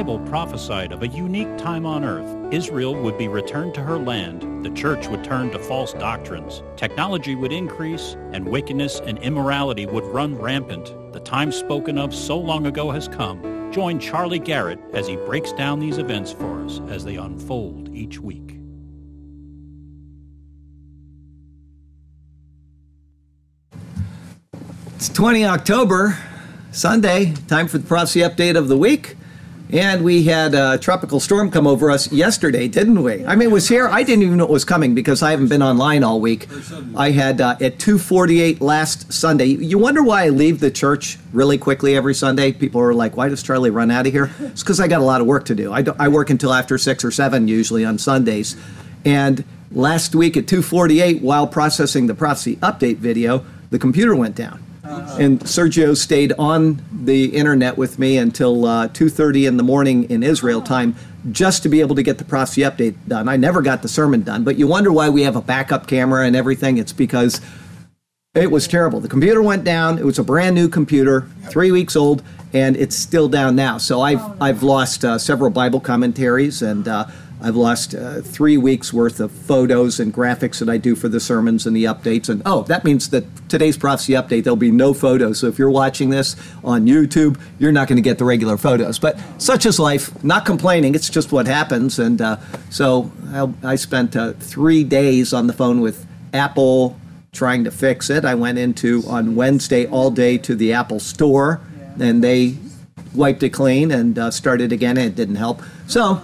Bible prophesied of a unique time on earth. Israel would be returned to her land, the church would turn to false doctrines, technology would increase, and wickedness and immorality would run rampant. The time spoken of so long ago has come. Join Charlie Garrett as he breaks down these events for us as they unfold each week. It's 20 October, Sunday, time for the prophecy update of the week. And we had a tropical storm come over us yesterday, didn't we? I mean, it was here. I didn't even know it was coming because I haven't been online all week. I had uh, at 2:48 last Sunday. You wonder why I leave the church really quickly every Sunday? People are like, "Why does Charlie run out of here?" It's because I got a lot of work to do. I, do, I work until after six or seven usually on Sundays, and last week at 2:48, while processing the prophecy update video, the computer went down and Sergio stayed on the internet with me until uh, 2:30 in the morning in Israel time, just to be able to get the prophecy update done. I never got the sermon done, but you wonder why we have a backup camera and everything. It's because it was terrible. The computer went down. It was a brand new computer, three weeks old, and it's still down now. So I've I've lost uh, several Bible commentaries and. Uh, I've lost uh, three weeks worth of photos and graphics that I do for the sermons and the updates. And oh, that means that today's prophecy update, there'll be no photos. So if you're watching this on YouTube, you're not going to get the regular photos. But such is life. Not complaining. It's just what happens. And uh, so I, I spent uh, three days on the phone with Apple trying to fix it. I went into on Wednesday all day to the Apple store, and they wiped it clean and uh, started again. And it didn't help. So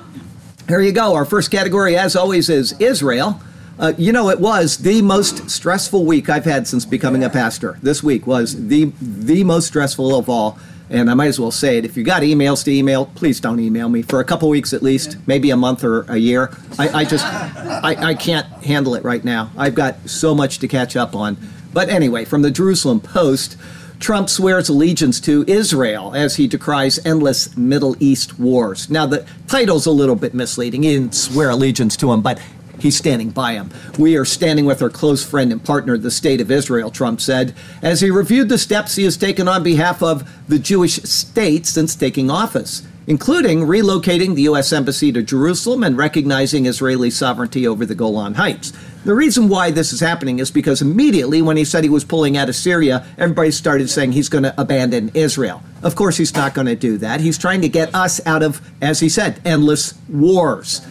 here you go. Our first category, as always, is Israel. Uh, you know, it was the most stressful week I've had since becoming a pastor. This week was the the most stressful of all, and I might as well say it. If you got emails to email, please don't email me for a couple weeks at least, maybe a month or a year. I, I just I, I can't handle it right now. I've got so much to catch up on. But anyway, from the Jerusalem Post. Trump swears allegiance to Israel as he decries endless Middle East wars. Now, the title's a little bit misleading. He didn't swear allegiance to him, but he's standing by him. We are standing with our close friend and partner, the State of Israel, Trump said, as he reviewed the steps he has taken on behalf of the Jewish state since taking office including relocating the U.S. Embassy to Jerusalem and recognizing Israeli sovereignty over the Golan Heights. The reason why this is happening is because immediately when he said he was pulling out of Syria, everybody started saying he's going to abandon Israel. Of course, he's not going to do that. He's trying to get us out of, as he said, endless wars.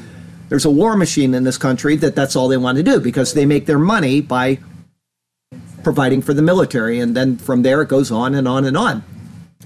There's a war machine in this country that that's all they want to do because they make their money by providing for the military. And then from there, it goes on and on and on.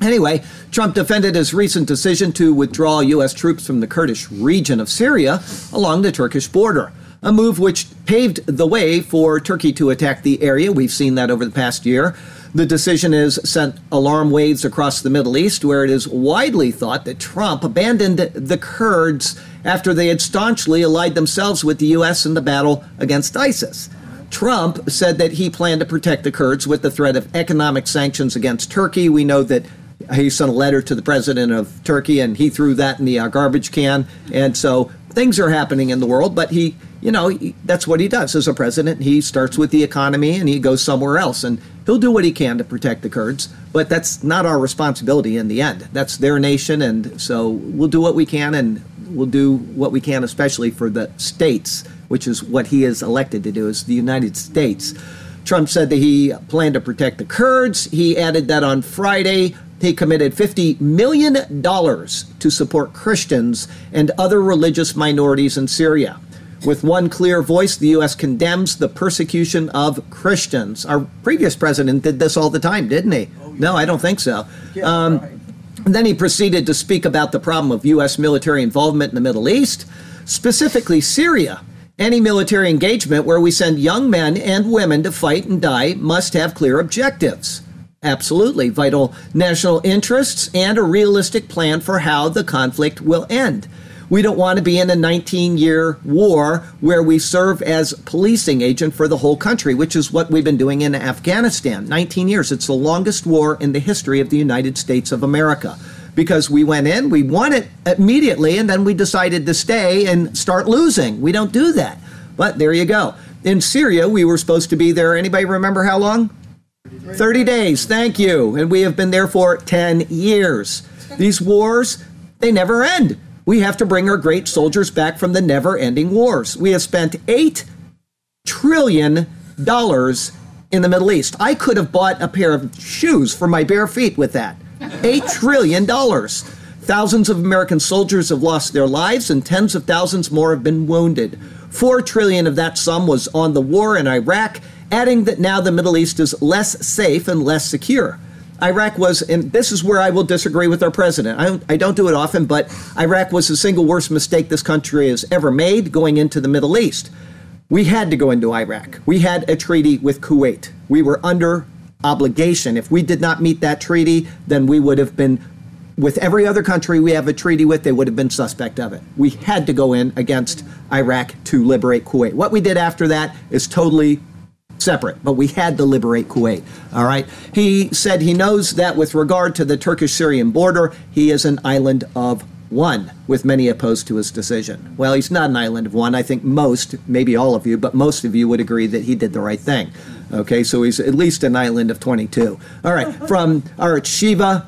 Anyway, Trump defended his recent decision to withdraw U.S. troops from the Kurdish region of Syria along the Turkish border, a move which paved the way for Turkey to attack the area. We've seen that over the past year. The decision has sent alarm waves across the Middle East, where it is widely thought that Trump abandoned the Kurds after they had staunchly allied themselves with the U.S. in the battle against ISIS. Trump said that he planned to protect the Kurds with the threat of economic sanctions against Turkey. We know that he sent a letter to the president of Turkey, and he threw that in the uh, garbage can. And so things are happening in the world, but he, you know, that's what he does as a president. He starts with the economy and he goes somewhere else, and he'll do what he can to protect the Kurds. But that's not our responsibility in the end. That's their nation, and so we'll do what we can, and we'll do what we can, especially for the states, which is what he is elected to do, is the United States. Trump said that he planned to protect the Kurds. He added that on Friday he committed $50 million to support Christians and other religious minorities in Syria. With one clear voice, the U.S. condemns the persecution of Christians. Our previous president did this all the time, didn't he? No, I don't think so. Um, then he proceeded to speak about the problem of U.S. military involvement in the Middle East, specifically Syria. Any military engagement where we send young men and women to fight and die must have clear objectives. Absolutely. Vital national interests and a realistic plan for how the conflict will end. We don't want to be in a 19 year war where we serve as policing agent for the whole country, which is what we've been doing in Afghanistan. 19 years. It's the longest war in the history of the United States of America. Because we went in, we won it immediately, and then we decided to stay and start losing. We don't do that. But there you go. In Syria, we were supposed to be there. Anybody remember how long? 30 days, thank you. And we have been there for 10 years. These wars, They never end. We have to bring our great soldiers back from the never ending wars. We have spent $8 trillion in the Middle East. I could have bought a pair of shoes for my bare feet with that. $8 trillion. Thousands of American soldiers have lost their lives and tens of thousands more have been wounded. 4 trillion of that sum was on the war in Iraq, adding that now the Middle East is less safe and less secure. Iraq was, and this is where I will disagree with our president. I don't, I don't do it often, but Iraq was the single worst mistake this country has ever made going into the Middle East. We had to go into Iraq. We had a treaty with Kuwait. We were under obligation. If we did not meet that treaty, then we would have been with every other country we have a treaty with, they would have been suspect of it. We had to go in against Iraq to liberate Kuwait. What we did after that is totally separate, but we had to liberate Kuwait. All right. He said he knows that with regard to the Turkish Syrian border, he is an island of one, with many opposed to his decision. Well, he's not an island of one. I think most, maybe all of you, but most of you would agree that he did the right thing. Okay, so he's at least an island of 22. All right, from Arutz Sheva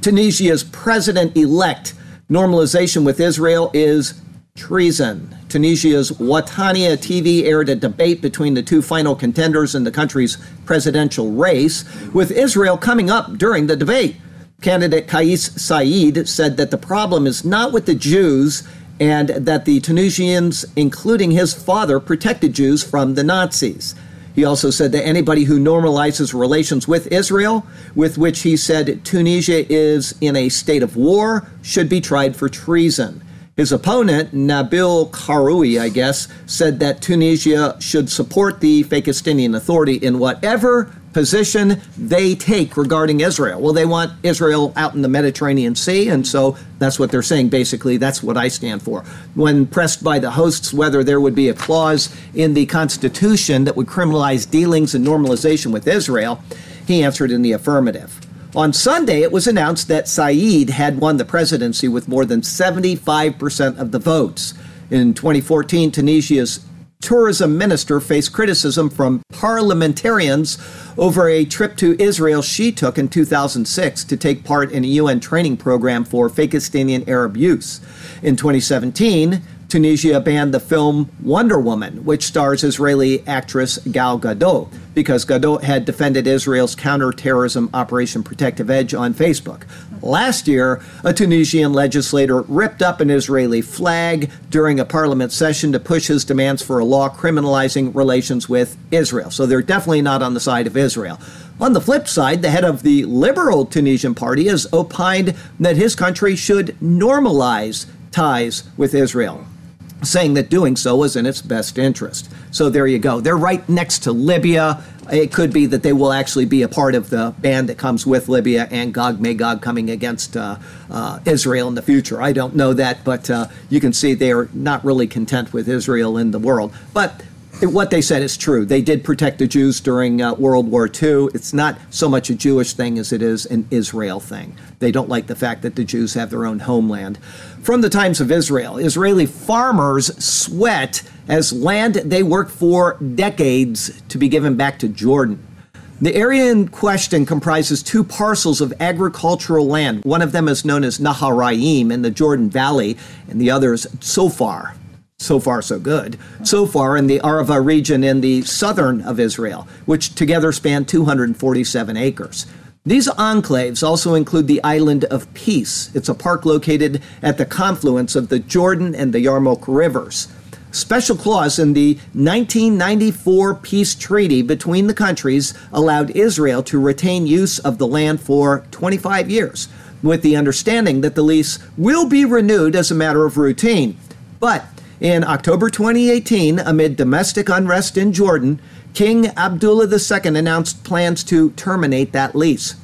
Tunisia's president elect normalization with Israel is treason. Tunisia's Watania TV aired a debate between the two final contenders in the country's presidential race, with Israel coming up during the debate. Candidate Kais Saied said that the problem is not with the Jews and that the Tunisians, including his father, protected Jews from the Nazis. He also said that anybody who normalizes relations with Israel, with which he said Tunisia is in a state of war, should be tried for treason. His opponent, Nabil Karoui, I guess, said that Tunisia should support the Fakistinian Authority in whatever position they take regarding Israel. Well, they want Israel out in the Mediterranean Sea, and so that's what they're saying. Basically, that's what I stand for. When pressed by the hosts whether there would be a clause in the Constitution that would criminalize dealings and normalization with Israel, he answered in the affirmative. On Sunday, it was announced that Saied had won the presidency with more than 75% of the votes. In 2014, Tunisia's tourism minister faced criticism from parliamentarians over a trip to Israel she took in 2006 to take part in a UN training program for Fakistinian Arab youth. In 2017, Tunisia banned the film Wonder Woman, which stars Israeli actress Gal Gadot, because Gadot had defended Israel's counterterrorism Operation Protective Edge on Facebook. Last year, a Tunisian legislator ripped up an Israeli flag during a parliament session to push his demands for a law criminalizing relations with Israel. So they're definitely not on the side of Israel. On the flip side, the head of the liberal Tunisian party has opined that his country should normalize ties with Israel saying that doing so was in its best interest. So there you go. They're right next to Libya. It could be that they will actually be a part of the band that comes with Libya and Gog Magog coming against uh, uh, Israel in the future. I don't know that, but uh, you can see they are not really content with Israel in the world. But what they said is true. They did protect the Jews during uh, World War II. It's not so much a Jewish thing as it is an Israel thing. They don't like the fact that the Jews have their own homeland. From the times of Israel, Israeli farmers sweat as land they worked for decades to be given back to Jordan. The area in question comprises two parcels of agricultural land. One of them is known as Naharaim in the Jordan Valley, and the other is Sofar so far so good. so far in the Arava region in the southern of Israel, which together span 247 acres. These enclaves also include the island of Peace. It's a park located at the confluence of the Jordan and the Yarmouk rivers. Special clause in the 1994 peace treaty between the countries allowed Israel to retain use of the land for 25 years, with the understanding that the lease will be renewed as a matter of routine. But in October 2018, amid domestic unrest in Jordan, King Abdullah II announced plans to terminate that lease.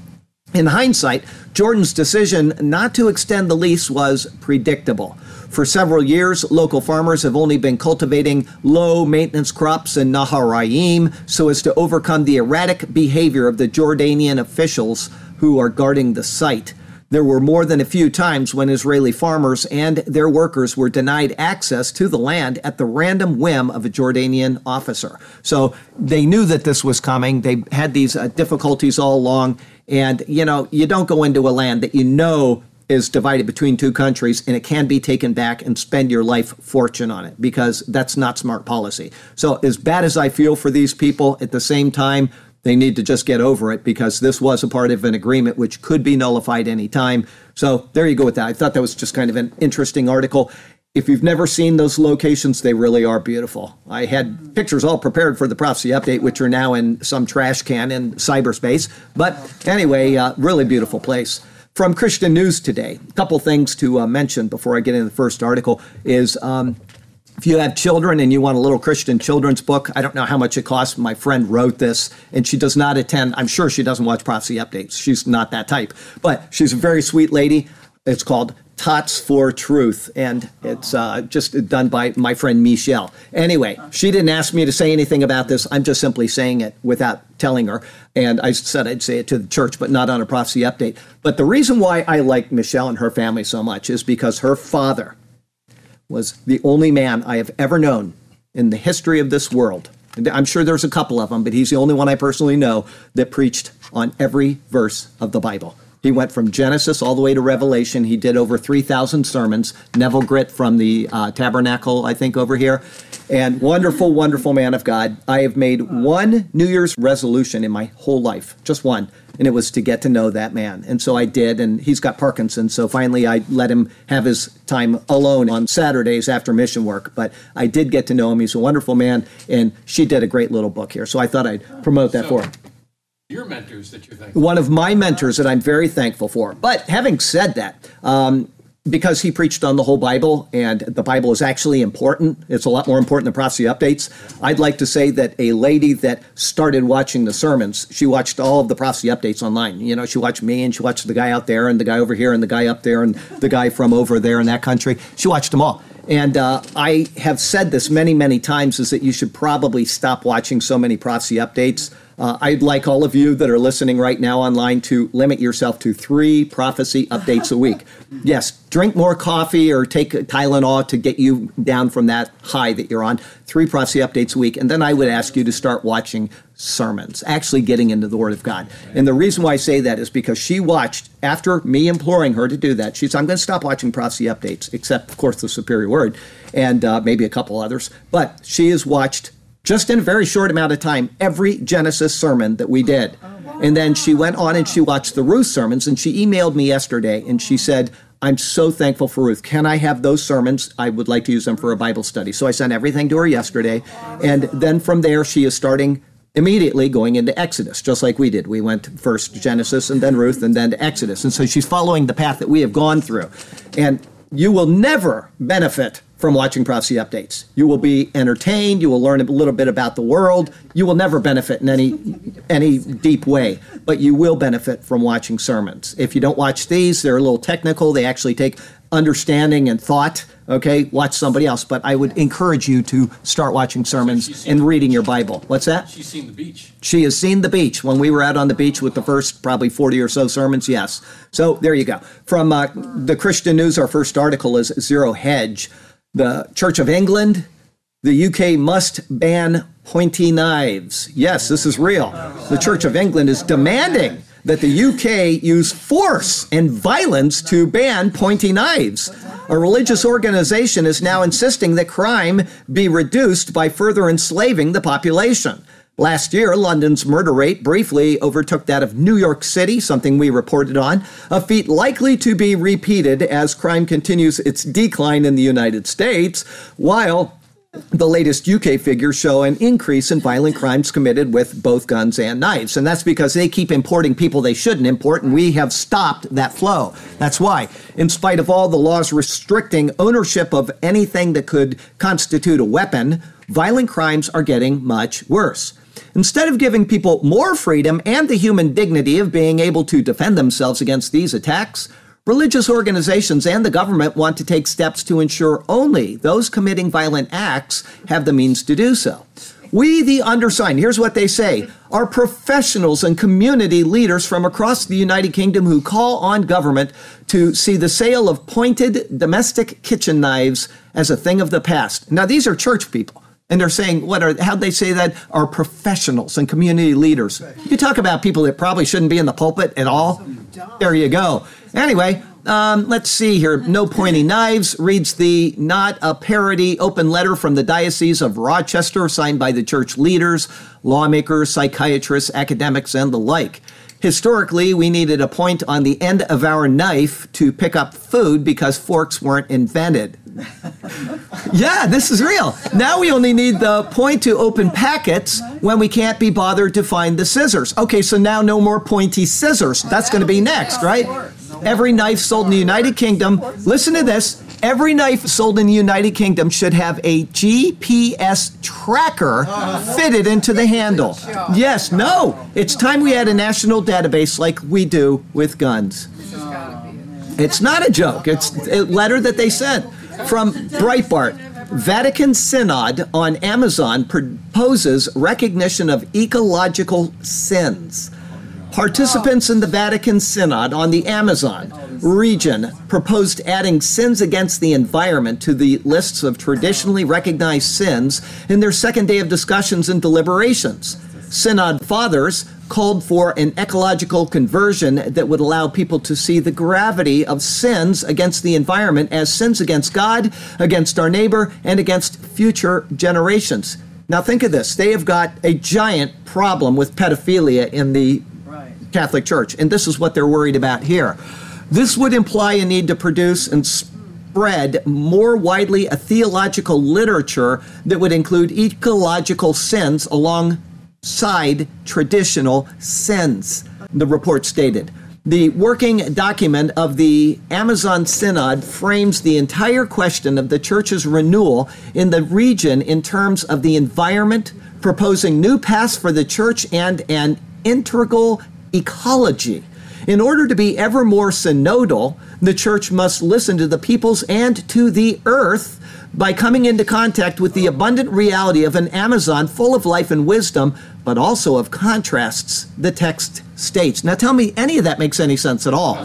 In hindsight, Jordan's decision not to extend the lease was predictable. For several years, local farmers have only been cultivating low maintenance crops in Naharaim so as to overcome the erratic behavior of the Jordanian officials who are guarding the site. There were more than a few times when Israeli farmers and their workers were denied access to the land at the random whim of a Jordanian officer. So they knew that this was coming. They had these uh, difficulties all along. And, you know, you don't go into a land that you know is divided between two countries and it can be taken back and spend your life fortune on it because that's not smart policy. So, as bad as I feel for these people, at the same time, they need to just get over it because this was a part of an agreement which could be nullified any time. So, there you go with that. I thought that was just kind of an interesting article. If you've never seen those locations, they really are beautiful. I had pictures all prepared for the prophecy update, which are now in some trash can in cyberspace. But anyway, uh, really beautiful place. From Christian News today, a couple things to uh, mention before I get into the first article is um, if you have children and you want a little Christian children's book, I don't know how much it costs. My friend wrote this, and she does not attend. I'm sure she doesn't watch prophecy updates. She's not that type, but she's a very sweet lady. It's called Tots for Truth, and it's uh, just done by my friend Michelle. Anyway, she didn't ask me to say anything about this. I'm just simply saying it without telling her. And I said I'd say it to the church, but not on a prophecy update. But the reason why I like Michelle and her family so much is because her father was the only man I have ever known in the history of this world. I'm sure there's a couple of them, but he's the only one I personally know that preached on every verse of the Bible. He went from Genesis all the way to Revelation. He did over 3,000 sermons. Neville Grit from the uh, Tabernacle, I think, over here. And wonderful, wonderful man of God. I have made one New Year's resolution in my whole life, just one, and it was to get to know that man. And so I did, and he's got Parkinson's, so finally I let him have his time alone on Saturdays after mission work. But I did get to know him. He's a wonderful man, and she did a great little book here. So I thought I'd promote that for him your mentors that you're thankful One of my mentors that I'm very thankful for. But having said that, um, because he preached on the whole Bible and the Bible is actually important, it's a lot more important than prophecy updates. I'd like to say that a lady that started watching the sermons, she watched all of the prophecy updates online. You know, she watched me and she watched the guy out there and the guy over here and the guy up there and the guy from over there in that country. She watched them all. And uh, I have said this many, many times is that you should probably stop watching so many prophecy updates uh, I'd like all of you that are listening right now online to limit yourself to three prophecy updates a week. Yes, drink more coffee or take Tylenol to get you down from that high that you're on. Three prophecy updates a week. And then I would ask you to start watching sermons, actually getting into the Word of God. And the reason why I say that is because she watched, after me imploring her to do that, she said, I'm going to stop watching prophecy updates, except, of course, the Superior Word and uh, maybe a couple others. But she has watched just in a very short amount of time, every Genesis sermon that we did. And then she went on and she watched the Ruth sermons and she emailed me yesterday and she said, I'm so thankful for Ruth. Can I have those sermons? I would like to use them for a Bible study. So I sent everything to her yesterday. And then from there, she is starting immediately going into Exodus, just like we did. We went first Genesis and then Ruth and then to Exodus. And so she's following the path that we have gone through. And you will never benefit from watching prophecy updates. You will be entertained, you will learn a little bit about the world. You will never benefit in any any deep way, but you will benefit from watching sermons. If you don't watch these, they're a little technical. They actually take understanding and thought. Okay, watch somebody else. But I would encourage you to start watching sermons and reading your Bible. What's that? She's seen the beach. She has seen the beach. When we were out on the beach with the first probably 40 or so sermons, yes. So there you go. From uh, the Christian News, our first article is Zero Hedge. The Church of England, the UK must ban pointy knives. Yes, this is real. The Church of England is demanding that the UK use force and violence to ban pointy knives. A religious organization is now insisting that crime be reduced by further enslaving the population. Last year, London's murder rate briefly overtook that of New York City, something we reported on, a feat likely to be repeated as crime continues its decline in the United States, while the latest UK figures show an increase in violent crimes committed with both guns and knives. And that's because they keep importing people they shouldn't import, and we have stopped that flow. That's why, in spite of all the laws restricting ownership of anything that could constitute a weapon, violent crimes are getting much worse. Instead of giving people more freedom and the human dignity of being able to defend themselves against these attacks, religious organizations and the government want to take steps to ensure only those committing violent acts have the means to do so. We, the undersigned, here's what they say, are professionals and community leaders from across the United Kingdom who call on government to see the sale of pointed domestic kitchen knives as a thing of the past. Now, these are church people. And they're saying, what are, how'd they say that? Are professionals and community leaders. You talk about people that probably shouldn't be in the pulpit at all. There you go. Anyway, Um, let's see here. No Pointy Knives reads the not a parody open letter from the Diocese of Rochester signed by the church leaders, lawmakers, psychiatrists, academics, and the like. Historically, we needed a point on the end of our knife to pick up food because forks weren't invented. Yeah, this is real. Now we only need the point to open packets when we can't be bothered to find the scissors. Okay, so now no more pointy scissors. That's going to be next, right? Every knife sold in the United Kingdom, listen to this, every knife sold in the United Kingdom should have a GPS tracker fitted into the handle. Yes, no, it's time we had a national database like we do with guns. It's not a joke, it's a letter that they sent from Breitbart. Vatican Synod on Amazon proposes recognition of ecological sins. Participants in the Vatican Synod on the Amazon region proposed adding sins against the environment to the lists of traditionally recognized sins in their second day of discussions and deliberations. Synod fathers called for an ecological conversion that would allow people to see the gravity of sins against the environment as sins against God, against our neighbor, and against future generations. Now, think of this. They have got a giant problem with pedophilia in the Catholic Church. And this is what they're worried about here. This would imply a need to produce and spread more widely a theological literature that would include ecological sins alongside traditional sins, the report stated. The working document of the Amazon Synod frames the entire question of the church's renewal in the region in terms of the environment, proposing new paths for the church and an integral ecology. In order to be ever more synodal, the church must listen to the peoples and to the earth by coming into contact with the abundant reality of an Amazon full of life and wisdom, but also of contrasts, the text states. Now tell me, any of that makes any sense at all.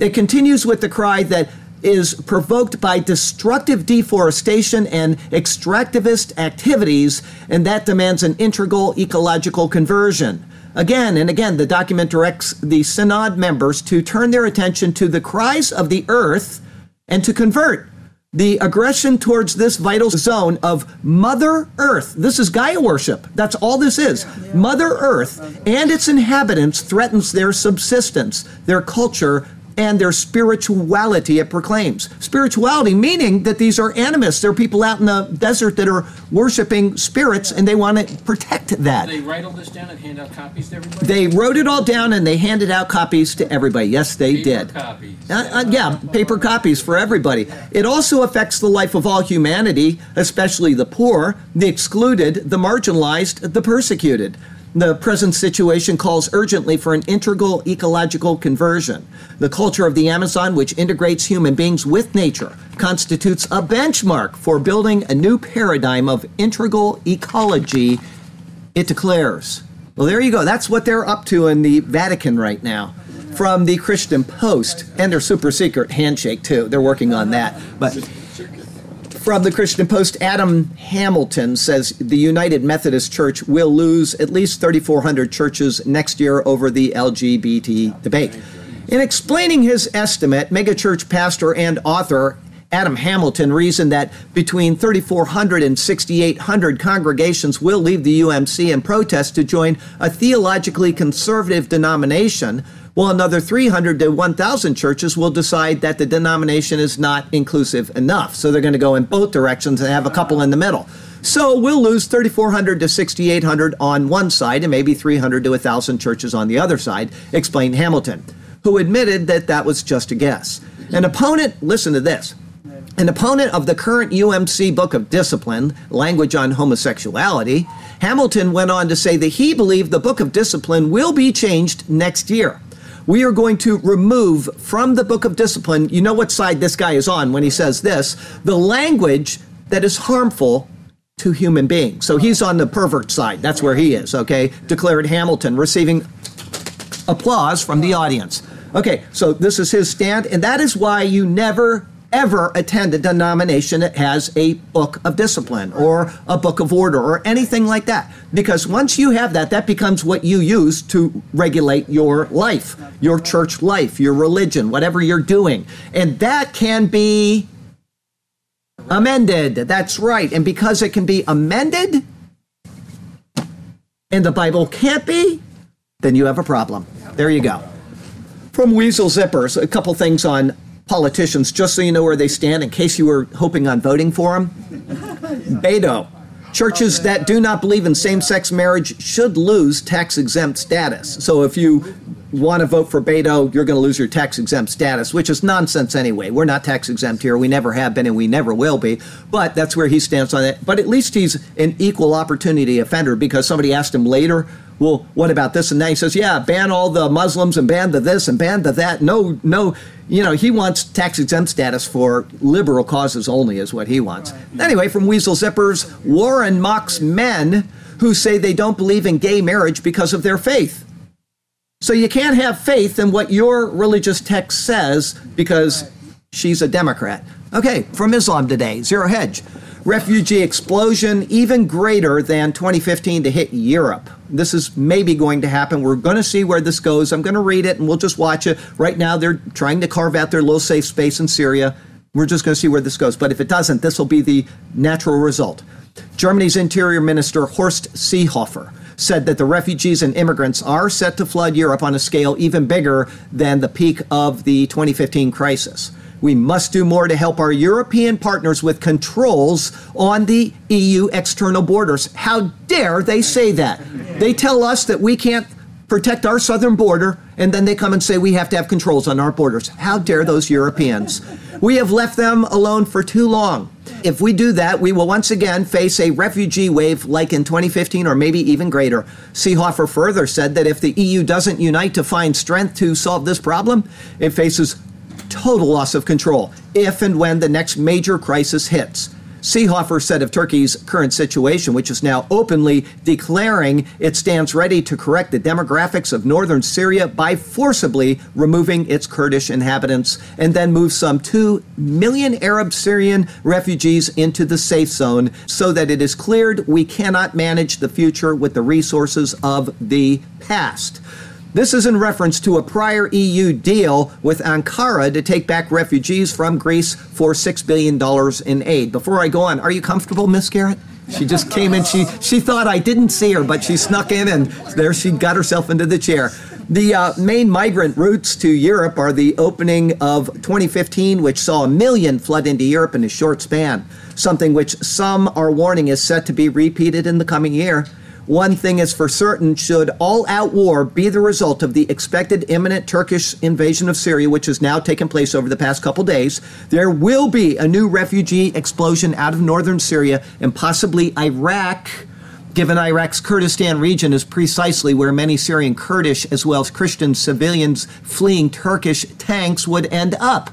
It continues with the cry that is provoked by destructive deforestation and extractivist activities, and that demands an integral ecological conversion. Again and again, the document directs the synod members to turn their attention to the cries of the earth and to convert. The aggression towards this vital zone of Mother Earth. This is Gaia worship. That's all this is. Mother Earth and its inhabitants threatens their subsistence, their culture, and their spirituality it proclaims. Spirituality meaning that these are animists. They're people out in the desert that are worshiping spirits and they want to protect that. They write all this down and hand out copies to everybody? They wrote it all down and they handed out copies to everybody. Yes, they Paper did. copies. Uh, uh, yeah, paper copies for everybody. It also affects the life of all humanity, especially the poor, the excluded, the marginalized, the persecuted. The present situation calls urgently for an integral ecological conversion. The culture of the Amazon, which integrates human beings with nature, constitutes a benchmark for building a new paradigm of integral ecology, it declares. Well, there you go. That's what they're up to in the Vatican right now. From the Christian Post, and their super secret handshake, too. They're working on that. But from the Christian Post, Adam Hamilton says the United Methodist Church will lose at least 3,400 churches next year over the LGBT debate. In explaining his estimate, megachurch pastor and author Adam Hamilton reasoned that between 3,400 and 6,800 congregations will leave the UMC in protest to join a theologically conservative denomination, while another 300 to 1,000 churches will decide that the denomination is not inclusive enough. So they're going to go in both directions and have a couple in the middle. So we'll lose 3,400 to 6,800 on one side and maybe 300 to 1,000 churches on the other side, explained Hamilton, who admitted that that was just a guess. An opponent, listen to this. An opponent of the current UMC Book of Discipline, Language on Homosexuality, Hamilton went on to say that he believed the Book of Discipline will be changed next year. We are going to remove from the Book of Discipline, you know what side this guy is on when he says this, the language that is harmful to human beings. So he's on the pervert side. That's where he is, okay? Declared Hamilton, receiving applause from the audience. Okay, so this is his stand, and that is why you never ever attend a denomination that has a book of discipline or a book of order or anything like that. Because once you have that, that becomes what you use to regulate your life, your church life, your religion, whatever you're doing. And that can be amended. That's right. And because it can be amended and the Bible can't be, then you have a problem. There you go. From Weasel Zippers, a couple things on politicians, just so you know where they stand in case you were hoping on voting for them. Beto. Churches that do not believe in same sex marriage should lose tax exempt status. So if you want to vote for Beto, you're going to lose your tax exempt status, which is nonsense anyway. We're not tax exempt here. We never have been and we never will be. But that's where he stands on it. But at least he's an equal opportunity offender because somebody asked him later, well, what about this and that? He says, yeah, ban all the Muslims and ban the this and ban the that. No, no, you know, he wants tax exempt status for liberal causes only, is what he wants. Anyway, from Weasel Zippers, Warren mocks men who say they don't believe in gay marriage because of their faith. So you can't have faith in what your religious text says because she's a Democrat. Okay, from Islam today, Zero Hedge. Refugee explosion even greater than 2015 to hit Europe. This is maybe going to happen. We're going to see where this goes. I'm going to read it and we'll just watch it. Right now, they're trying to carve out their little safe space in Syria. We're just going to see where this goes. But if it doesn't, this will be the natural result. Germany's Interior Minister Horst Seehofer said that the refugees and immigrants are set to flood Europe on a scale even bigger than the peak of the 2015 crisis. We must do more to help our European partners with controls on the EU external borders. How dare they say that? They tell us that we can't protect our southern border, and then they come and say we have to have controls on our borders. How dare those Europeans? We have left them alone for too long. If we do that, we will once again face a refugee wave like in 2015 or maybe even greater. Seehofer further said that if the EU doesn't unite to find strength to solve this problem, it faces total loss of control if and when the next major crisis hits. Seehofer said of Turkey's current situation, which is now openly declaring it stands ready to correct the demographics of northern Syria by forcibly removing its Kurdish inhabitants and then move some 2 million Arab Syrian refugees into the safe zone so that it is cleared we cannot manage the future with the resources of the past. This is in reference to a prior EU deal with Ankara to take back refugees from Greece for $6 billion in aid. Before I go on, are you comfortable, Miss Garrett? She just came in. She she thought I didn't see her, but she snuck in, and there she got herself into the chair. The uh, main migrant routes to Europe are the opening of 2015, which saw a million flood into Europe in a short span, something which some are warning is set to be repeated in the coming year. One thing is for certain should all out war be the result of the expected imminent Turkish invasion of Syria, which has now taken place over the past couple days, there will be a new refugee explosion out of northern Syria and possibly Iraq given Iraq's Kurdistan region is precisely where many Syrian Kurdish as well as Christian civilians fleeing Turkish tanks would end up.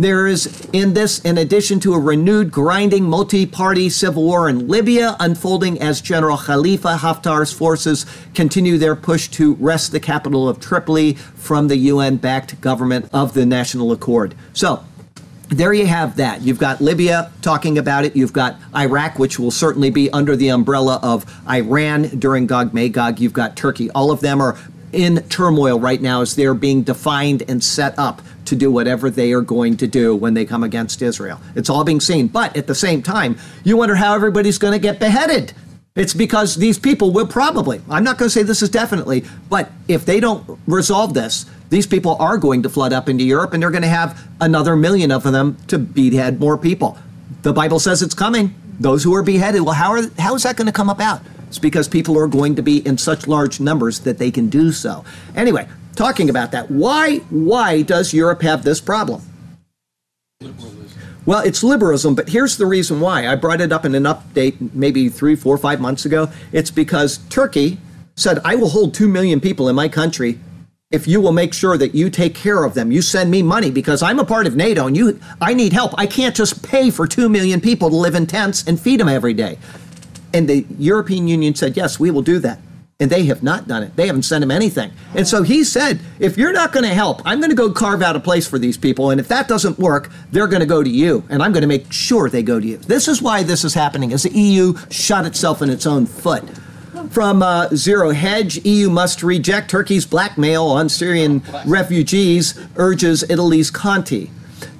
There is in this, in addition to a renewed grinding multi party civil war in Libya unfolding as General Khalifa Haftar's forces continue their push to wrest the capital of Tripoli from the UN backed government of the National Accord. So, there you have that. You've got Libya talking about it. You've got Iraq, which will certainly be under the umbrella of Iran during Gog Magog. You've got Turkey. All of them are in turmoil right now as they're being defined and set up to do whatever they are going to do when they come against Israel. It's all being seen. But at the same time, you wonder how everybody's going to get beheaded. It's because these people will probably, I'm not going to say this is definitely, but if they don't resolve this, these people are going to flood up into Europe and they're going to have another million of them to behead more people. The Bible says it's coming. Those who are beheaded, well, how, are, how is that going to come about? It's because people are going to be in such large numbers that they can do so. Anyway, talking about that, why why does Europe have this problem? Well, it's liberalism, but here's the reason why. I brought it up in an update maybe three, four, five months ago. It's because Turkey said, I will hold two million people in my country if you will make sure that you take care of them. You send me money because I'm a part of NATO and you I need help. I can't just pay for 2 million people to live in tents and feed them every day. And the European Union said, yes, we will do that. And they have not done it. They haven't sent him anything. And so he said, if you're not going to help, I'm going to go carve out a place for these people. And if that doesn't work, they're going to go to you. And I'm going to make sure they go to you. This is why this is happening, as the EU shot itself in its own foot. From uh, Zero Hedge, EU must reject Turkey's blackmail on Syrian refugees, urges Italy's Conte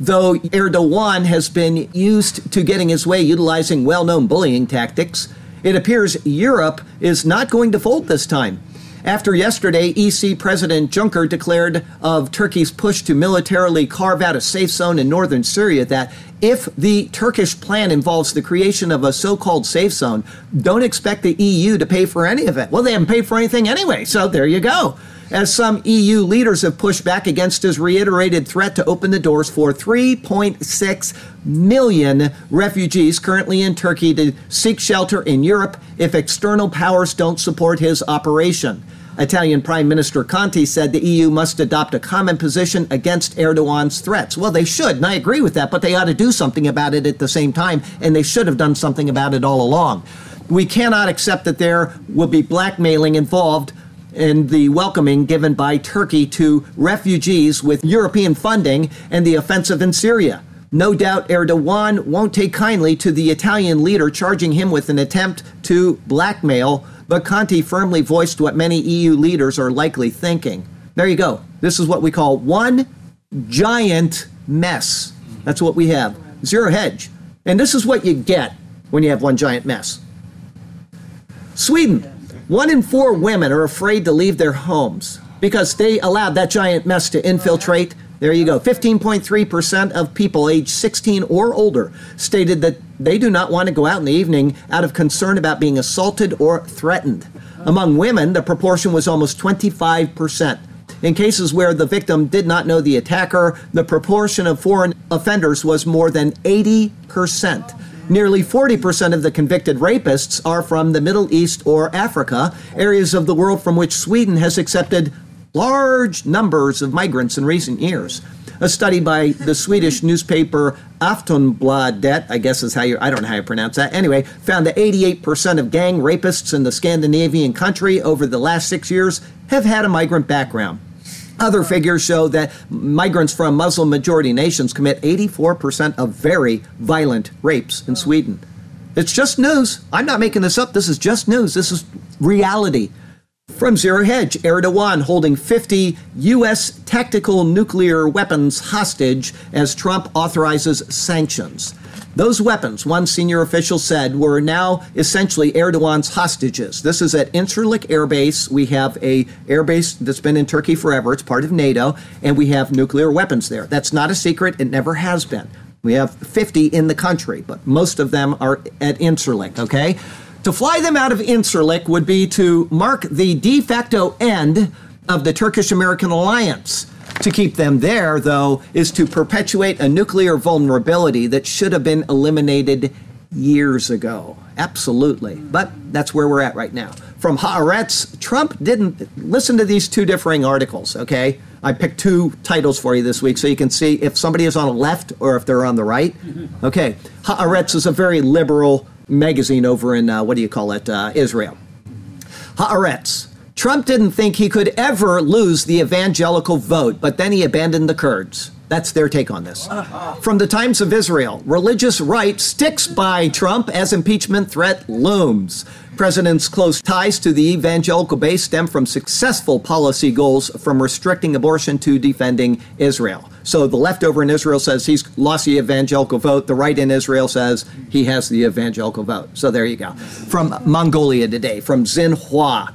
Though Erdogan has been used to getting his way utilizing well known bullying tactics, it appears Europe is not going to fold this time. After yesterday, EC President Juncker declared of Turkey's push to militarily carve out a safe zone in northern Syria that if the Turkish plan involves the creation of a so called safe zone, don't expect the EU to pay for any of it. Well, they haven't paid for anything anyway, so there you go as some EU leaders have pushed back against his reiterated threat to open the doors for 3.6 million refugees currently in Turkey to seek shelter in Europe if external powers don't support his operation. Italian Prime Minister Conte said the EU must adopt a common position against Erdogan's threats. Well, they should, and I agree with that, but they ought to do something about it at the same time, and they should have done something about it all along. We cannot accept that there will be blackmailing involved in the welcoming given by Turkey to refugees with European funding and the offensive in Syria. No doubt Erdogan won't take kindly to the Italian leader charging him with an attempt to blackmail, but Conte firmly voiced what many EU leaders are likely thinking. There you go. This is what we call one giant mess. That's what we have. Zero hedge. And this is what you get when you have one giant mess. Sweden one in four women are afraid to leave their homes because they allowed that giant mess to infiltrate. There you go. 15.3% of people aged 16 or older stated that they do not want to go out in the evening out of concern about being assaulted or threatened. Among women, the proportion was almost 25%. In cases where the victim did not know the attacker, the proportion of foreign offenders was more than 80%. Nearly 40% of the convicted rapists are from the Middle East or Africa, areas of the world from which Sweden has accepted large numbers of migrants in recent years. A study by the Swedish newspaper Aftonbladet, I guess is how you, I don't know how you pronounce that. Anyway, found that 88% of gang rapists in the Scandinavian country over the last six years have had a migrant background. Other figures show that migrants from Muslim majority nations commit 84% of very violent rapes in Sweden. It's just news. I'm not making this up. This is just news. This is reality. From Zero Hedge, Erdogan holding 50 U.S. tactical nuclear weapons hostage as Trump authorizes sanctions. Those weapons, one senior official said, were now essentially Erdogan's hostages. This is at Incirlik Air Base. We have a air base that's been in Turkey forever. It's part of NATO, and we have nuclear weapons there. That's not a secret. It never has been. We have 50 in the country, but most of them are at Incirlik, okay? To fly them out of Incirlik would be to mark the de facto end of the Turkish American alliance. To keep them there, though, is to perpetuate a nuclear vulnerability that should have been eliminated years ago. Absolutely. But that's where we're at right now. From Haaretz, Trump didn't listen to these two differing articles, okay? I picked two titles for you this week so you can see if somebody is on the left or if they're on the right. Okay. Haaretz is a very liberal magazine over in, uh, what do you call it, uh, Israel. Haaretz. Trump didn't think he could ever lose the evangelical vote, but then he abandoned the Kurds. That's their take on this. From the Times of Israel, religious right sticks by Trump as impeachment threat looms. President's close ties to the evangelical base stem from successful policy goals from restricting abortion to defending Israel. So the leftover in Israel says he's lost the evangelical vote. The right in Israel says he has the evangelical vote. So there you go. From Mongolia today, from Xinhua.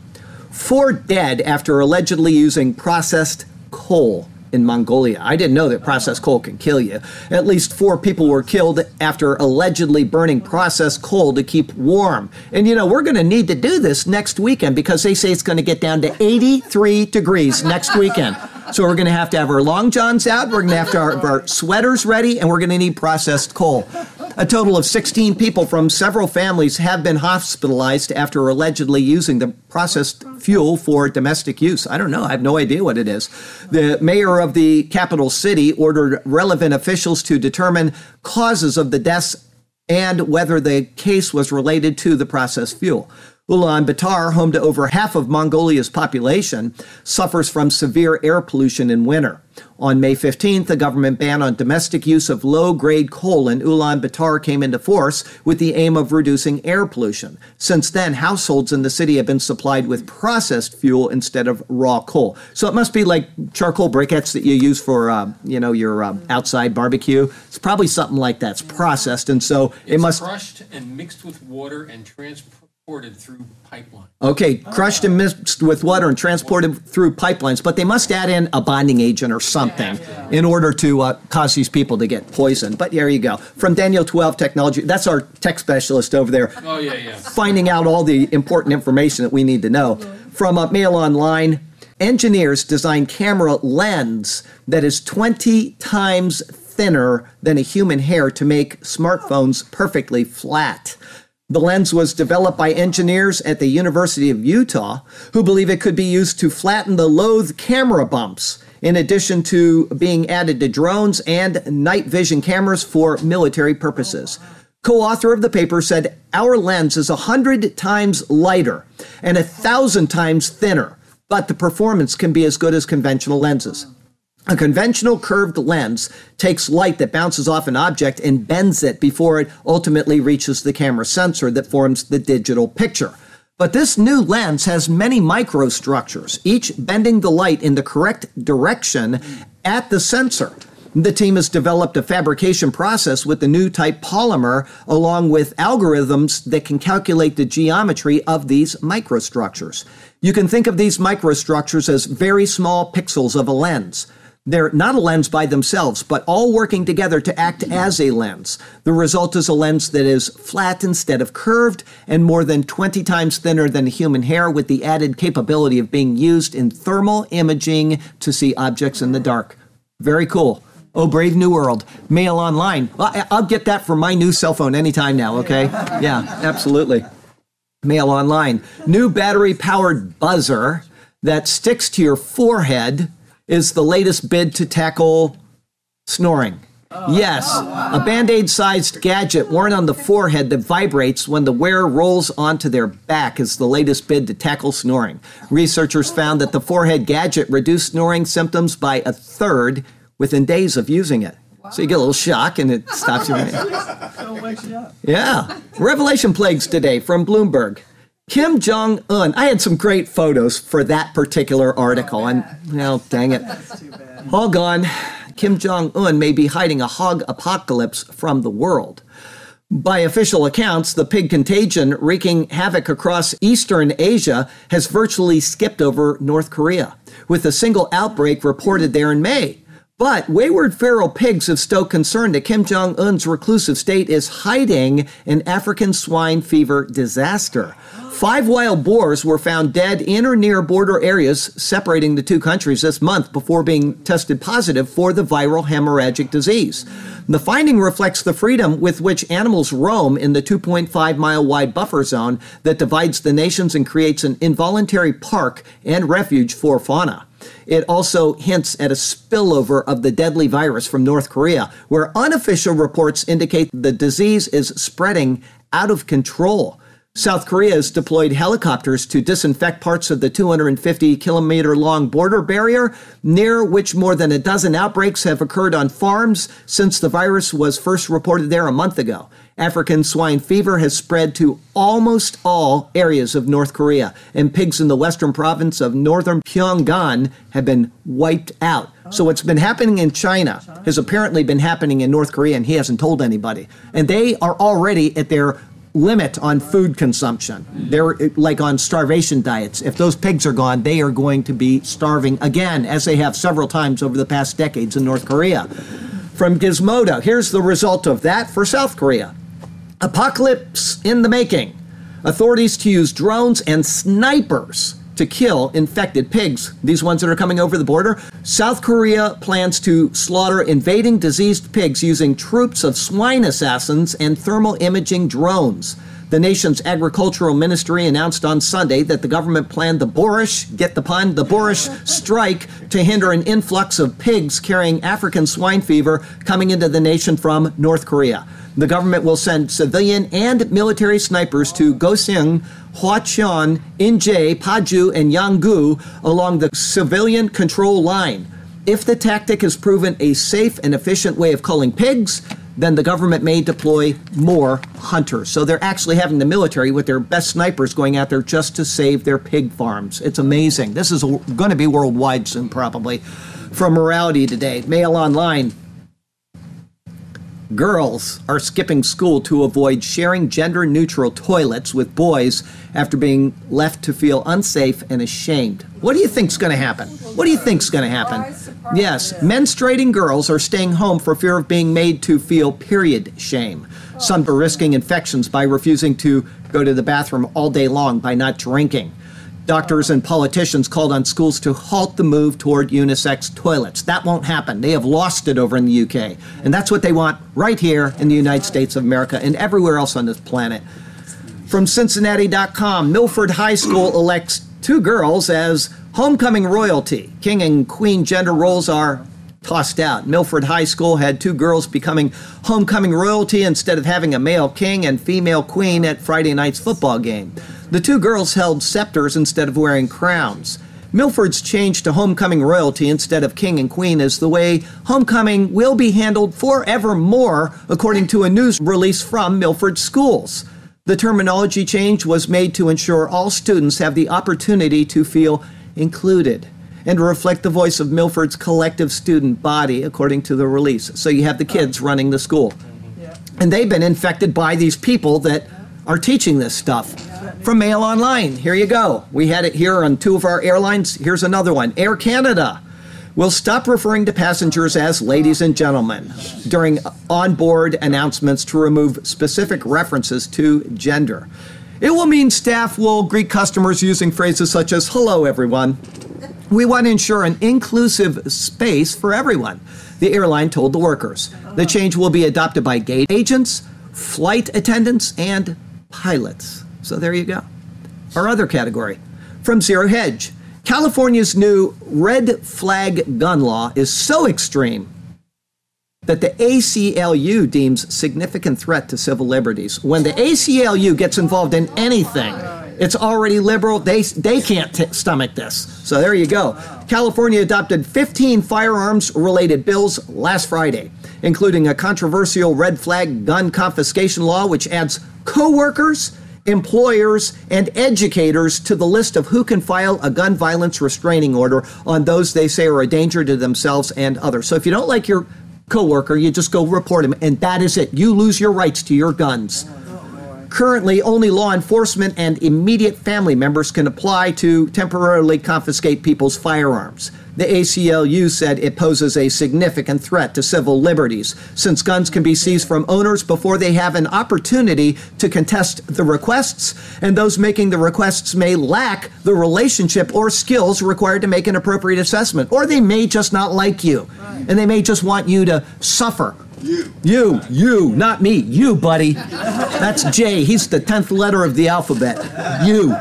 Four dead after allegedly using processed coal in Mongolia. I didn't know that processed coal can kill you. At least four people were killed after allegedly burning processed coal to keep warm. And you know, we're going to need to do this next weekend because they say it's going to get down to 83 degrees next weekend. So we're going to have to have our long johns out, we're going to have to have our sweaters ready, and we're going to need processed coal. A total of 16 people from several families have been hospitalized after allegedly using the processed fuel for domestic use. I don't know. I have no idea what it is. The mayor of the capital city ordered relevant officials to determine causes of the deaths and whether the case was related to the processed fuel. Ulaanbaatar, home to over half of Mongolia's population, suffers from severe air pollution in winter. On May 15th, the government ban on domestic use of low grade coal in Ulaanbaatar came into force with the aim of reducing air pollution. Since then, households in the city have been supplied with processed fuel instead of raw coal. So it must be like charcoal briquettes that you use for, uh, you know, your uh, outside barbecue. It's probably something like that's processed, and so It's it must. crushed and mixed with water and transported through pipeline. Okay, crushed and mixed with water and transported through pipelines, but they must add in a bonding agent or something in order to uh, cause these people to get poisoned. But there you go. From Daniel 12 Technology, that's our tech specialist over there, Oh, yeah, yeah. finding out all the important information that we need to know. From uh, Mail Online, engineers design camera lens that is 20 times thinner than a human hair to make smartphones perfectly flat. The lens was developed by engineers at the University of Utah who believe it could be used to flatten the loathed camera bumps, in addition to being added to drones and night vision cameras for military purposes. Co author of the paper said, Our lens is 100 times lighter and 1,000 times thinner, but the performance can be as good as conventional lenses. A conventional curved lens takes light that bounces off an object and bends it before it ultimately reaches the camera sensor that forms the digital picture. But this new lens has many microstructures, each bending the light in the correct direction at the sensor. The team has developed a fabrication process with the new type polymer, along with algorithms that can calculate the geometry of these microstructures. You can think of these microstructures as very small pixels of a lens. They're not a lens by themselves, but all working together to act as a lens. The result is a lens that is flat instead of curved and more than 20 times thinner than human hair, with the added capability of being used in thermal imaging to see objects in the dark. Very cool. Oh, brave new world. Mail online. I'll get that for my new cell phone anytime now, okay? Yeah, absolutely. Mail online. New battery powered buzzer that sticks to your forehead is the latest bid to tackle snoring. Oh. Yes, oh, a band aid sized gadget worn on the forehead that vibrates when the wearer rolls onto their back is the latest bid to tackle snoring. Researchers found that the forehead gadget reduced snoring symptoms by a third within days of using it. So you get a little shock and it stops you. Yeah. Revelation plagues today from Bloomberg. Kim Jong Un. I had some great photos for that particular article, and well, dang it, all gone. Kim Jong Un may be hiding a hog apocalypse from the world. By official accounts, the pig contagion wreaking havoc across eastern Asia has virtually skipped over North Korea, with a single outbreak reported there in May. But wayward feral pigs have stoked concern that Kim Jong un's reclusive state is hiding an African swine fever disaster. Five wild boars were found dead in or near border areas separating the two countries this month before being tested positive for the viral hemorrhagic disease. The finding reflects the freedom with which animals roam in the 2.5 mile wide buffer zone that divides the nations and creates an involuntary park and refuge for fauna. It also hints at a spillover of the deadly virus from North Korea, where unofficial reports indicate the disease is spreading out of control. South Korea has deployed helicopters to disinfect parts of the 250 kilometer long border barrier, near which more than a dozen outbreaks have occurred on farms since the virus was first reported there a month ago. African swine fever has spread to almost all areas of North Korea, and pigs in the western province of northern Pyongan have been wiped out. So, what's been happening in China has apparently been happening in North Korea, and he hasn't told anybody. And they are already at their limit on food consumption. They're like on starvation diets. If those pigs are gone, they are going to be starving again, as they have several times over the past decades in North Korea. From Gizmodo, here's the result of that for South Korea Apocalypse in the making. Authorities to use drones and snipers to kill infected pigs, these ones that are coming over the border. South Korea plans to slaughter invading diseased pigs using troops of swine assassins and thermal imaging drones. The nation's agricultural ministry announced on Sunday that the government planned the boorish, get the pun, the boorish strike to hinder an influx of pigs carrying African swine fever coming into the nation from North Korea. The government will send civilian and military snipers to Goseong, Hwacheon, Inje, Paju, and Yanggu along the civilian control line. If the tactic has proven a safe and efficient way of culling pigs, then the government may deploy more hunters. So they're actually having the military with their best snipers going out there just to save their pig farms. It's amazing. This is going to be worldwide soon, probably. From Morality Today, Mail Online, Girls are skipping school to avoid sharing gender neutral toilets with boys after being left to feel unsafe and ashamed. What do you think's going to happen? What do you think's going to happen? Yes, menstruating girls are staying home for fear of being made to feel period shame. Some are risking infections by refusing to go to the bathroom all day long by not drinking. Doctors and politicians called on schools to halt the move toward unisex toilets. That won't happen. They have lost it over in the UK. And that's what they want right here in the United States of America and everywhere else on this planet. From Cincinnati.com, Milford High School elects two girls as homecoming royalty. King and queen gender roles are tossed out. Milford High School had two girls becoming homecoming royalty instead of having a male king and female queen at Friday night's football game. The two girls held scepters instead of wearing crowns. Milford's change to homecoming royalty instead of king and queen is the way homecoming will be handled forevermore, according to a news release from Milford Schools. The terminology change was made to ensure all students have the opportunity to feel included and to reflect the voice of Milford's collective student body, according to the release. So you have the kids running the school. And they've been infected by these people that are teaching this stuff from Mail Online. Here you go. We had it here on two of our airlines. Here's another one Air Canada will stop referring to passengers as ladies and gentlemen during onboard announcements to remove specific references to gender. It will mean staff will greet customers using phrases such as hello, everyone. We want to ensure an inclusive space for everyone, the airline told the workers. The change will be adopted by gate agents, flight attendants, and pilots. So there you go. Our other category from Zero Hedge. California's new red flag gun law is so extreme that the ACLU deems significant threat to civil liberties. When the ACLU gets involved in anything, it's already liberal. They, they can't t- stomach this. So there you go. California adopted 15 firearms related bills last Friday, including a controversial red flag gun confiscation law, which adds co workers employers, and educators to the list of who can file a gun violence restraining order on those they say are a danger to themselves and others. So if you don't like your coworker, you just go report him, and that is it. You lose your rights to your guns. Currently, only law enforcement and immediate family members can apply to temporarily confiscate people's firearms. The ACLU said it poses a significant threat to civil liberties, since guns can be seized from owners before they have an opportunity to contest the requests, and those making the requests may lack the relationship or skills required to make an appropriate assessment, or they may just not like you, and they may just want you to suffer you. You, you, not me. You, buddy. That's J. He's the 10th letter of the alphabet. You.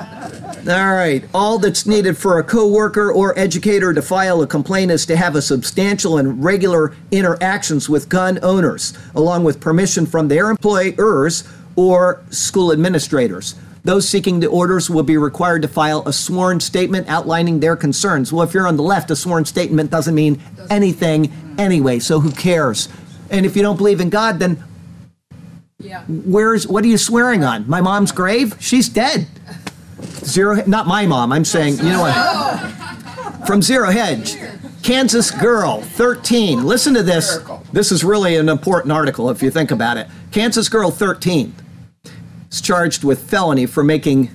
All right. All that's needed for a coworker or educator to file a complaint is to have a substantial and regular interactions with gun owners, along with permission from their employers or school administrators. Those seeking the orders will be required to file a sworn statement outlining their concerns. Well, if you're on the left, a sworn statement doesn't mean anything anyway, so who cares? And if you don't believe in God, then Yeah. where's what are you swearing on? My mom's grave? She's dead. Zero, not my mom. I'm saying, you know what? From Zero Hedge, Kansas girl, 13. Listen to this. This is really an important article if you think about it. Kansas girl, 13, is charged with felony for making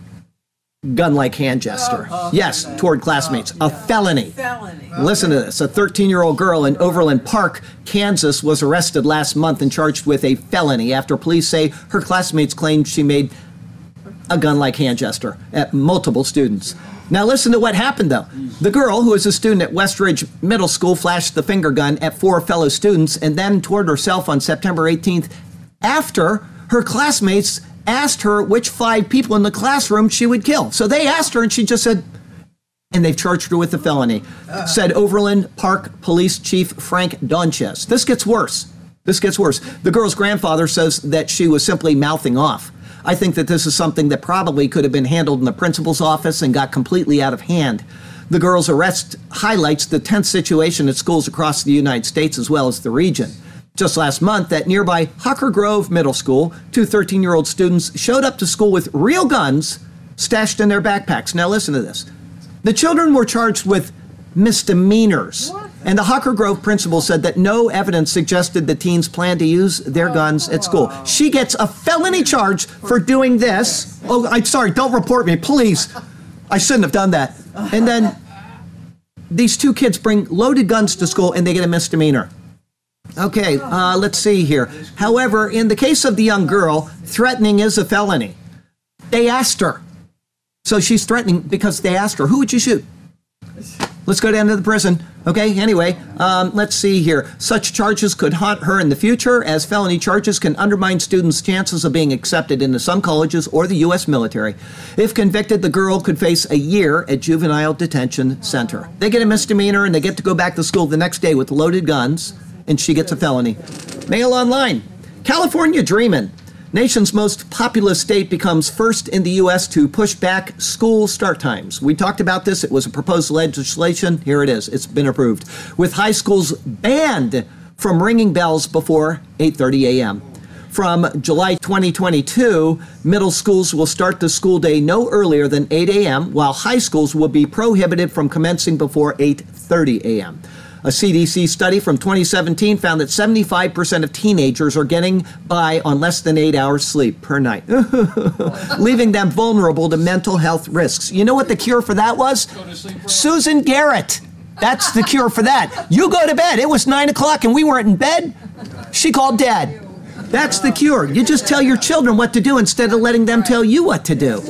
gun-like hand gesture. Oh, yes, toward classmates. Oh, a felony. Felony. Listen to this. A 13 year old girl in Overland Park, Kansas, was arrested last month and charged with a felony after police say her classmates claimed she made a gun like hand gesture at multiple students. Now, listen to what happened though. The girl, who is a student at Westridge Middle School, flashed the finger gun at four fellow students and then toward herself on September 18th after her classmates asked her which five people in the classroom she would kill. So they asked her and she just said, and they've charged her with a felony, said Overland Park Police Chief Frank Donchez. This gets worse. This gets worse. The girl's grandfather says that she was simply mouthing off. I think that this is something that probably could have been handled in the principal's office and got completely out of hand. The girl's arrest highlights the tense situation at schools across the United States as well as the region. Just last month, at nearby Hocker Grove Middle School, two 13 year old students showed up to school with real guns stashed in their backpacks. Now, listen to this. The children were charged with misdemeanors. And the Hocker Grove principal said that no evidence suggested the teens planned to use their guns at school. Oh. She gets a felony charge for doing this. Oh, I'm sorry, don't report me, please. I shouldn't have done that. And then these two kids bring loaded guns to school and they get a misdemeanor. Okay, uh, let's see here. However, in the case of the young girl, threatening is a felony. They asked her. So she's threatening because they asked her, Who would you shoot? Let's go down to the prison. Okay, anyway, um, let's see here. Such charges could haunt her in the future, as felony charges can undermine students' chances of being accepted into some colleges or the U.S. military. If convicted, the girl could face a year at juvenile detention center. They get a misdemeanor and they get to go back to school the next day with loaded guns, and she gets a felony. Mail online. California Dreamin'. Nation's most populous state becomes first in the U.S. to push back school start times. We talked about this. It was a proposed legislation. Here it is. It's been approved. With high schools banned from ringing bells before 8:30 a.m. From July 2022, middle schools will start the school day no earlier than 8 a.m., while high schools will be prohibited from commencing before 8:30 a.m. A CDC study from 2017 found that 75% of teenagers are getting by on less than eight hours sleep per night, leaving them vulnerable to mental health risks. You know what the cure for that was? Susan Garrett. That's the cure for that. You go to bed. It was nine o'clock and we weren't in bed. She called dad. That's the cure. You just tell your children what to do instead of letting them tell you what to do.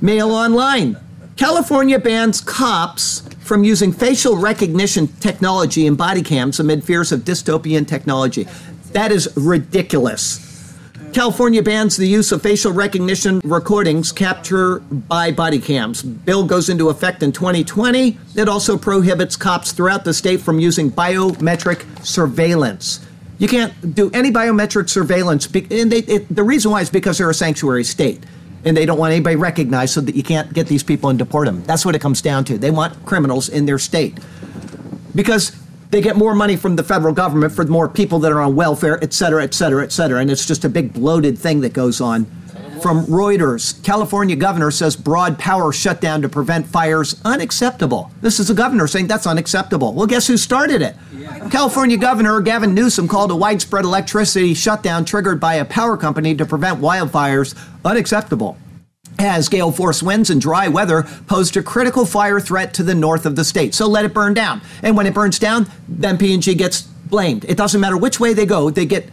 Mail online. California bans cops from using facial recognition technology and body cams amid fears of dystopian technology. That is ridiculous. California bans the use of facial recognition recordings captured by body cams. Bill goes into effect in 2020. It also prohibits cops throughout the state from using biometric surveillance. You can't do any biometric surveillance, and they, it, the reason why is because they're a sanctuary state and they don't want anybody recognized so that you can't get these people and deport them. That's what it comes down to. They want criminals in their state because they get more money from the federal government for more people that are on welfare, et cetera, et cetera, et cetera. And it's just a big bloated thing that goes on. From Reuters, California governor says broad power shutdown to prevent fires unacceptable. This is a governor saying that's unacceptable. Well, guess who started it? California Governor Gavin Newsom called a widespread electricity shutdown triggered by a power company to prevent wildfires unacceptable as gale force winds and dry weather posed a critical fire threat to the north of the state. So let it burn down. And when it burns down, then P&G gets blamed. It doesn't matter which way they go, they get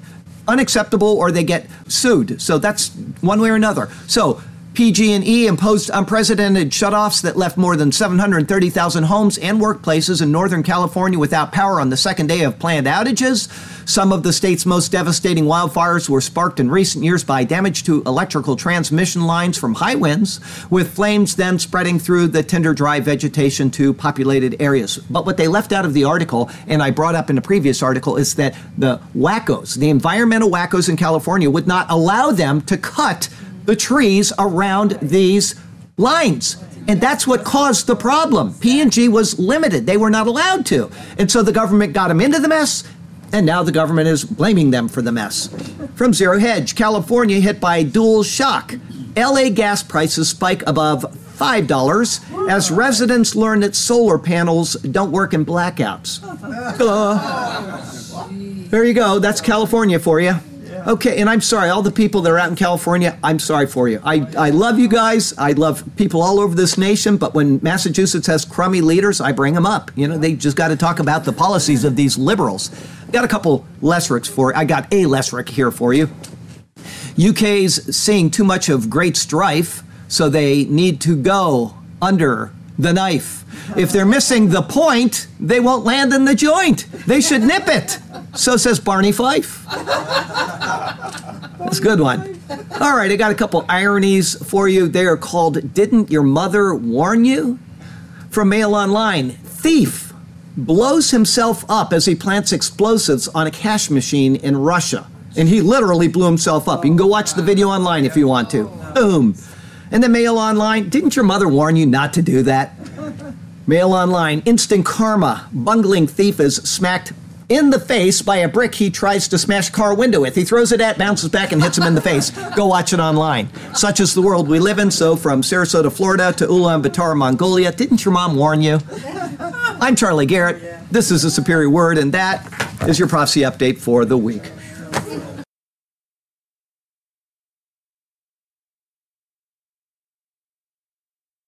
unacceptable or they get sued. So that's one way or another. So PG&E imposed unprecedented shutoffs that left more than 730,000 homes and workplaces in Northern California without power on the second day of planned outages. Some of the state's most devastating wildfires were sparked in recent years by damage to electrical transmission lines from high winds, with flames then spreading through the tinder dry vegetation to populated areas. But what they left out of the article, and I brought up in a previous article, is that the wackos, the environmental wackos in California, would not allow them to cut the trees around these lines. And that's what caused the problem. P&G was limited. They were not allowed to. And so the government got them into the mess, and now the government is blaming them for the mess. From Zero Hedge, California hit by dual shock. LA gas prices spike above $5 as residents learn that solar panels don't work in blackouts. Uh, there you go. That's California for you. Okay, and I'm sorry, all the people that are out in California, I'm sorry for you. I, I love you guys. I love people all over this nation, but when Massachusetts has crummy leaders, I bring them up. You know, they just got to talk about the policies of these liberals. Got a couple Lesricks for I got a Lesrick here for you. UK's seeing too much of great strife, so they need to go under the knife. If they're missing the point, they won't land in the joint. They should nip it. So says Barney Fife. That's a good one. All right, I got a couple ironies for you. They are called Didn't Your Mother Warn You? From Mail Online Thief blows himself up as he plants explosives on a cash machine in Russia. And he literally blew himself up. You can go watch the video online if you want to. Boom. And then Mail Online, didn't your mother warn you not to do that? Mail Online, instant karma. Bungling thief is smacked in the face by a brick he tries to smash car window with. He throws it at, bounces back, and hits him in the face. Go watch it online. Such is the world we live in. So, from Sarasota, Florida to Ulaanbaatar, Mongolia, didn't your mom warn you? I'm Charlie Garrett. This is a Superior Word, and that is your prophecy update for the week.